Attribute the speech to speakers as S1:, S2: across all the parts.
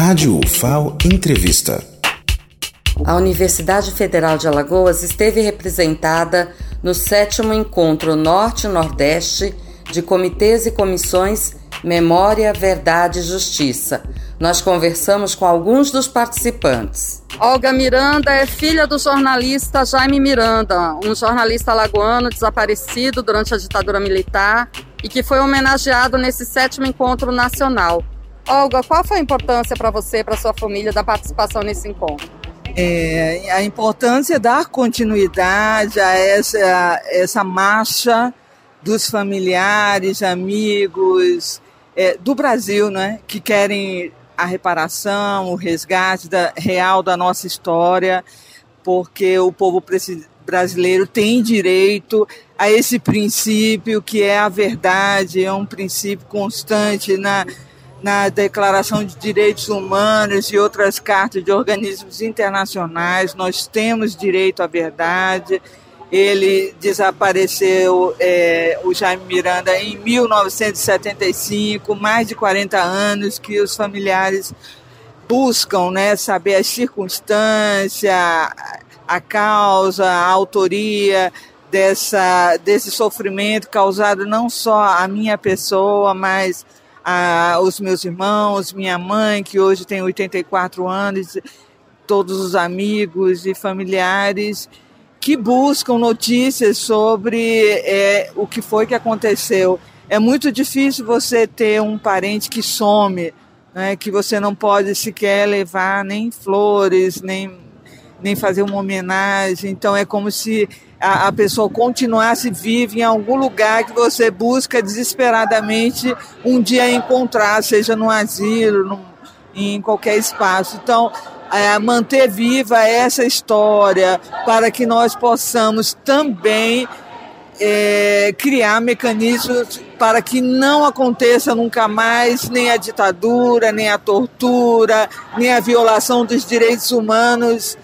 S1: Rádio UFAO Entrevista.
S2: A Universidade Federal de Alagoas esteve representada no sétimo encontro Norte-Nordeste de Comitês e Comissões Memória, Verdade e Justiça. Nós conversamos com alguns dos participantes. Olga Miranda é filha do jornalista Jaime Miranda, um jornalista alagoano desaparecido durante a ditadura militar e que foi homenageado nesse sétimo encontro nacional. Olga, qual foi a importância para você para sua família da participação nesse encontro?
S3: É, a importância dar continuidade a essa, essa marcha dos familiares, amigos é, do Brasil, né, que querem a reparação, o resgate da, real da nossa história, porque o povo brasileiro tem direito a esse princípio que é a verdade, é um princípio constante na, na Declaração de Direitos Humanos e outras cartas de organismos internacionais. Nós temos direito à verdade ele desapareceu, é, o Jaime Miranda, em 1975, mais de 40 anos que os familiares buscam né, saber as circunstâncias, a causa, a autoria dessa, desse sofrimento causado não só à minha pessoa, mas a, os meus irmãos, minha mãe, que hoje tem 84 anos, todos os amigos e familiares que buscam notícias sobre é, o que foi que aconteceu. É muito difícil você ter um parente que some, né, que você não pode sequer levar nem flores, nem, nem fazer uma homenagem. Então é como se a, a pessoa continuasse viva em algum lugar que você busca desesperadamente um dia encontrar, seja no asilo, num, em qualquer espaço. Então, é, manter viva essa história para que nós possamos também é, criar mecanismos para que não aconteça nunca mais nem a ditadura, nem a tortura, nem a violação dos direitos humanos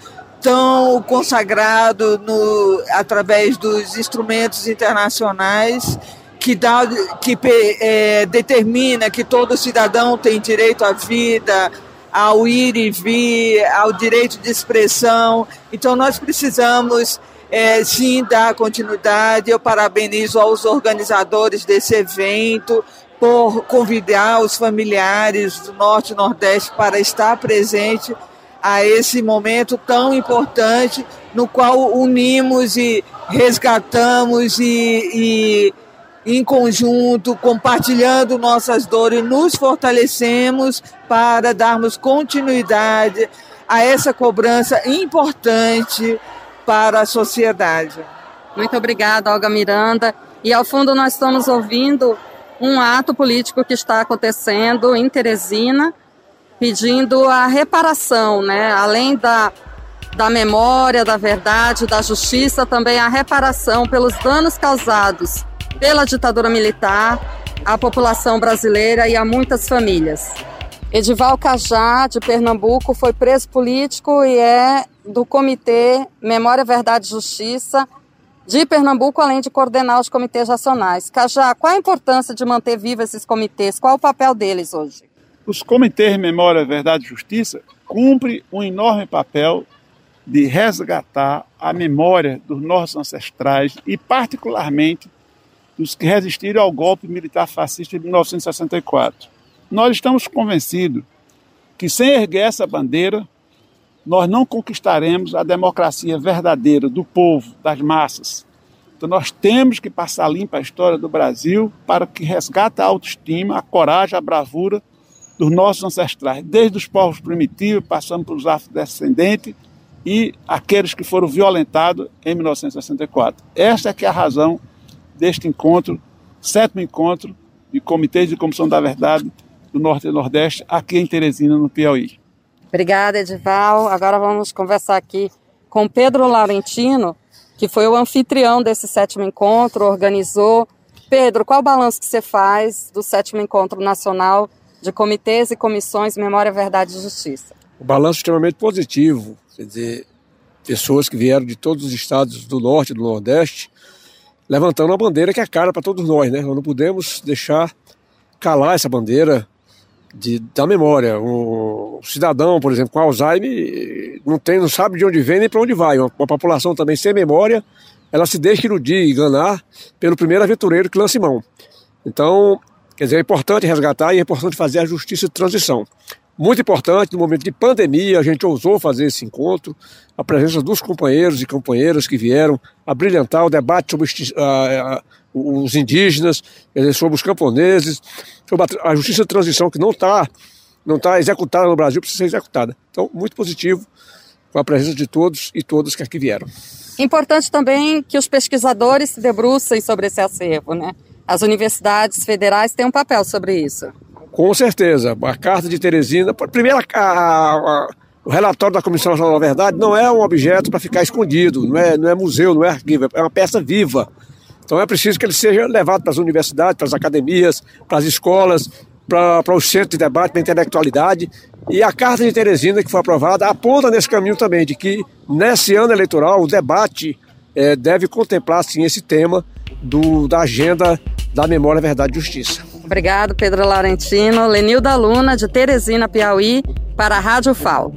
S3: tão consagrado no, através dos instrumentos internacionais que, dá, que é, determina que todo cidadão tem direito à vida, ao ir e vir, ao direito de expressão. Então, nós precisamos é, sim dar continuidade. Eu parabenizo aos organizadores desse evento por convidar os familiares do Norte e Nordeste para estar presente a esse momento tão importante no qual unimos e resgatamos e, e em conjunto, compartilhando nossas dores, nos fortalecemos para darmos continuidade a essa cobrança importante para a sociedade.
S2: Muito obrigada, Olga Miranda. E ao fundo nós estamos ouvindo um ato político que está acontecendo em Teresina, pedindo a reparação, né? Além da, da memória, da verdade, da justiça, também a reparação pelos danos causados pela ditadura militar, à população brasileira e a muitas famílias. Edival Cajá, de Pernambuco, foi preso político e é do Comitê Memória, Verdade e Justiça de Pernambuco, além de coordenar os comitês nacionais. Cajá, qual a importância de manter vivos esses comitês? Qual o papel deles hoje?
S4: Os comitês Memória, Verdade e Justiça cumprem um enorme papel de resgatar a memória dos nossos ancestrais e, particularmente, dos que resistiram ao golpe militar fascista de 1964. Nós estamos convencidos que sem erguer essa bandeira, nós não conquistaremos a democracia verdadeira do povo, das massas. Então nós temos que passar limpa a história do Brasil para que resgate a autoestima, a coragem, a bravura dos nossos ancestrais, desde os povos primitivos, passando pelos afrodescendentes e aqueles que foram violentados em 1964. Esta é que é a razão deste encontro, sétimo encontro de comitês de comissão da verdade do Norte e Nordeste, aqui em Teresina, no Piauí.
S2: Obrigada, Edival. Agora vamos conversar aqui com Pedro Laurentino, que foi o anfitrião desse sétimo encontro, organizou. Pedro, qual o balanço que você faz do sétimo encontro nacional de comitês e comissões Memória, Verdade e Justiça?
S5: O balanço é extremamente positivo, quer dizer, pessoas que vieram de todos os estados do Norte e do Nordeste levantando uma bandeira que é cara para todos nós, né? Nós não podemos deixar calar essa bandeira de, da memória. Um cidadão, por exemplo, com Alzheimer, não, tem, não sabe de onde vem nem para onde vai. Uma, uma, população também sem memória, ela se deixa iludir e enganar pelo primeiro aventureiro que lança mão. Então, quer dizer, é importante resgatar e é importante fazer a justiça de transição. Muito importante, no momento de pandemia, a gente ousou fazer esse encontro, a presença dos companheiros e companheiras que vieram a brilhantar o debate sobre os indígenas, sobre os camponeses, sobre a justiça de transição que não está não tá executada no Brasil, precisa ser executada. Então, muito positivo com a presença de todos e todas que aqui vieram.
S2: Importante também que os pesquisadores se debrucem sobre esse acervo, né? As universidades federais têm um papel sobre isso.
S5: Com certeza. A Carta de Teresina. Primeiro, a, a, o relatório da Comissão Nacional da Verdade não é um objeto para ficar escondido, não é, não é museu, não é arquivo, é uma peça viva. Então é preciso que ele seja levado para as universidades, para as academias, para as escolas, para, para os centros de debate, para a intelectualidade. E a Carta de Teresina, que foi aprovada, aponta nesse caminho também, de que nesse ano eleitoral o debate é, deve contemplar sim, esse tema do, da agenda da memória, verdade e justiça.
S2: Obrigado, Pedro Laurentino. Lenilda Luna, de Teresina, Piauí, para a Rádio FAO.